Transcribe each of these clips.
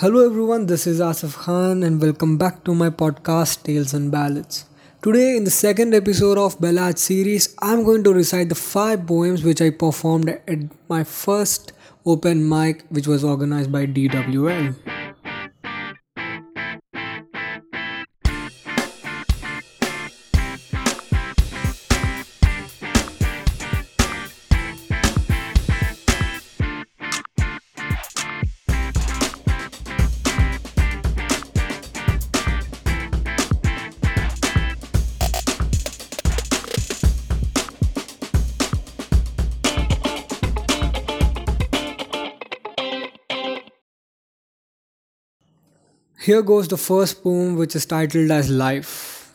Hello everyone, this is Asif Khan and welcome back to my podcast Tales and Ballads. Today in the second episode of Ballad series, I'm going to recite the five poems which I performed at my first open mic which was organized by DWL. Here goes the first poem which is titled as Life.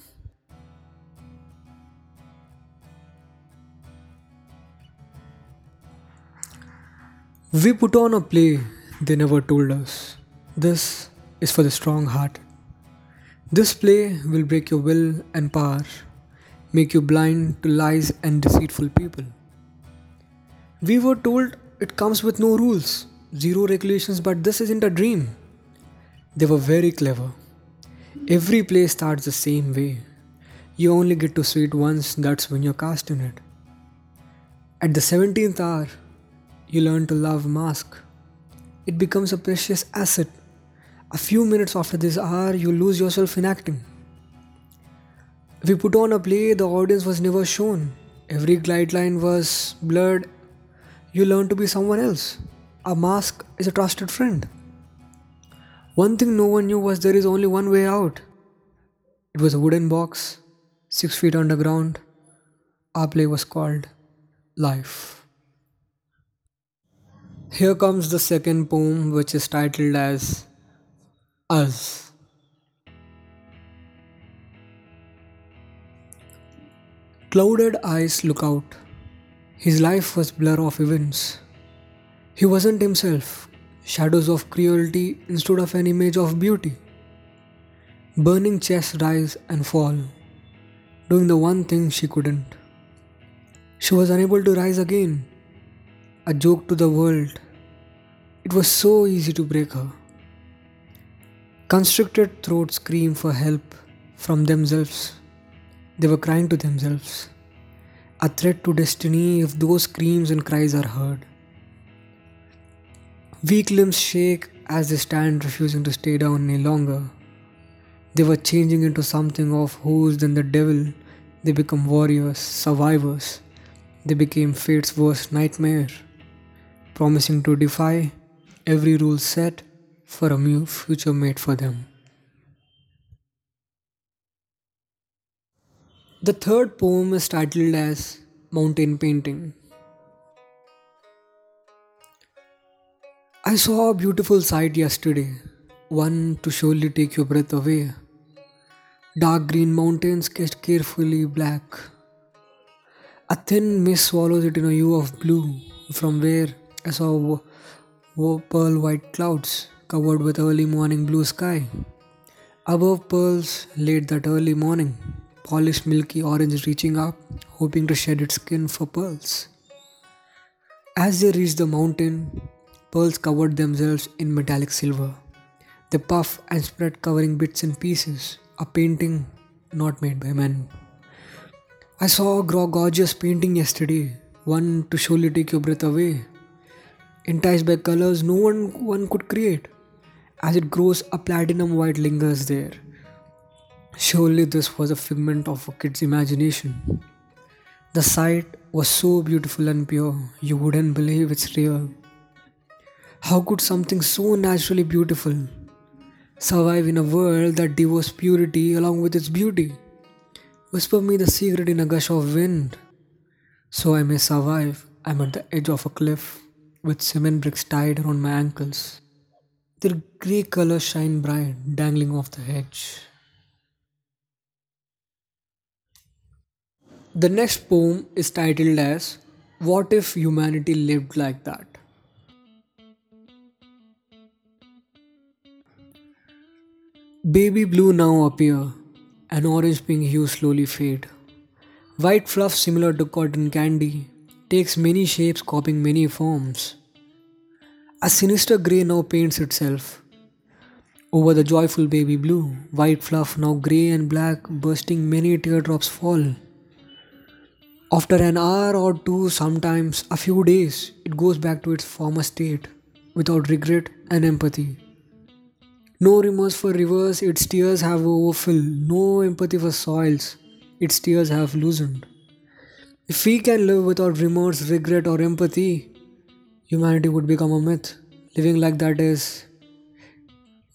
We put on a play they never told us. This is for the strong heart. This play will break your will and power, make you blind to lies and deceitful people. We were told it comes with no rules, zero regulations, but this isn't a dream. They were very clever. Every play starts the same way. You only get to see it once, that's when you're cast in it. At the 17th hour, you learn to love mask. It becomes a precious asset. A few minutes after this hour, you lose yourself in acting. We put on a play, the audience was never shown. Every glide line was blurred. You learn to be someone else. A mask is a trusted friend. One thing no one knew was there is only one way out. It was a wooden box, six feet underground. Our play was called Life. Here comes the second poem, which is titled as Us. Clouded eyes look out. His life was blur of events. He wasn't himself, shadows of cruelty instead of an image of beauty. Burning chests rise and fall, doing the one thing she couldn't. She was unable to rise again, a joke to the world. It was so easy to break her. Constricted throats scream for help from themselves. They were crying to themselves. A threat to destiny if those screams and cries are heard. Weak limbs shake as they stand, refusing to stay down any longer. They were changing into something of whose than the devil. They become warriors, survivors. They became fate's worst nightmare, promising to defy every rule set for a new future made for them. The third poem is titled as Mountain Painting. I saw a beautiful sight yesterday, one to surely take your breath away. Dark green mountains sketched carefully black. A thin mist swallows it in a hue of blue, from where I saw pearl white clouds covered with early morning blue sky. Above pearls laid that early morning, polished milky orange reaching up, hoping to shed its skin for pearls. As they reached the mountain, Pearls covered themselves in metallic silver. They puff and spread, covering bits and pieces, a painting not made by men. I saw a gorgeous painting yesterday, one to surely take your breath away. Enticed by colors no one, one could create. As it grows, a platinum white lingers there. Surely this was a figment of a kid's imagination. The sight was so beautiful and pure, you wouldn't believe it's real. How could something so naturally beautiful survive in a world that devours purity along with its beauty? Whisper me the secret in a gush of wind, so I may survive. I'm at the edge of a cliff with cement bricks tied around my ankles. Their grey colors shine bright, dangling off the hedge. The next poem is titled as What If Humanity Lived Like That? Baby blue now appear, and orange pink hue slowly fade. White fluff similar to cotton candy takes many shapes, copying many forms. A sinister grey now paints itself. Over the joyful baby blue, white fluff now grey and black, bursting many teardrops fall. After an hour or two, sometimes a few days, it goes back to its former state without regret and empathy. No remorse for rivers, its tears have overfilled. No empathy for soils, its tears have loosened. If we can live without remorse, regret, or empathy, humanity would become a myth. Living like that is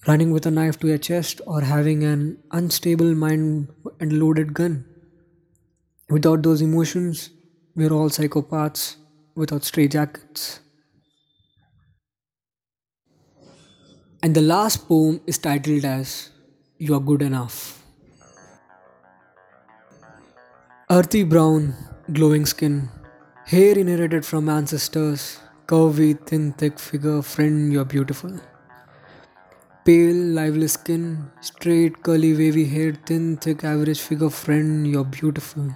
running with a knife to your chest or having an unstable mind and loaded gun. Without those emotions, we're all psychopaths without stray jackets. And the last poem is titled as You Are Good Enough. Earthy brown, glowing skin, hair inherited from ancestors, curvy, thin, thick figure, friend, you're beautiful. Pale, lively skin, straight, curly, wavy hair, thin, thick, average figure, friend, you're beautiful.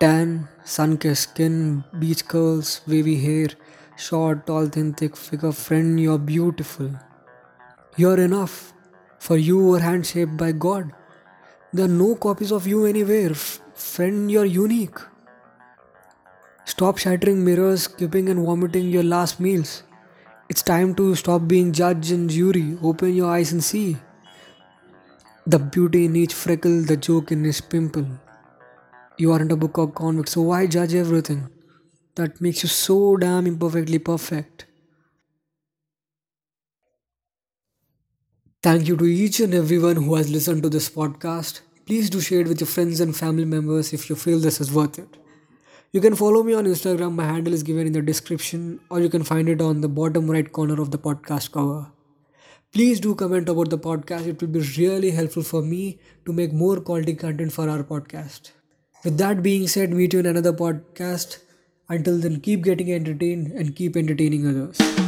Tan, sun kissed skin, beach curls, wavy hair, short, tall, thin, thick figure, friend, you're beautiful. You're enough. For you were hand shaped by God. There are no copies of you anywhere. F- friend, you're unique. Stop shattering mirrors, skipping and vomiting your last meals. It's time to stop being judge and jury. Open your eyes and see. The beauty in each freckle, the joke in each pimple. You aren't a book of convict, so why judge everything? That makes you so damn imperfectly perfect. Thank you to each and everyone who has listened to this podcast. Please do share it with your friends and family members if you feel this is worth it. You can follow me on Instagram, my handle is given in the description, or you can find it on the bottom right corner of the podcast cover. Please do comment about the podcast, it will be really helpful for me to make more quality content for our podcast. With that being said, meet you in another podcast. Until then, keep getting entertained and keep entertaining others.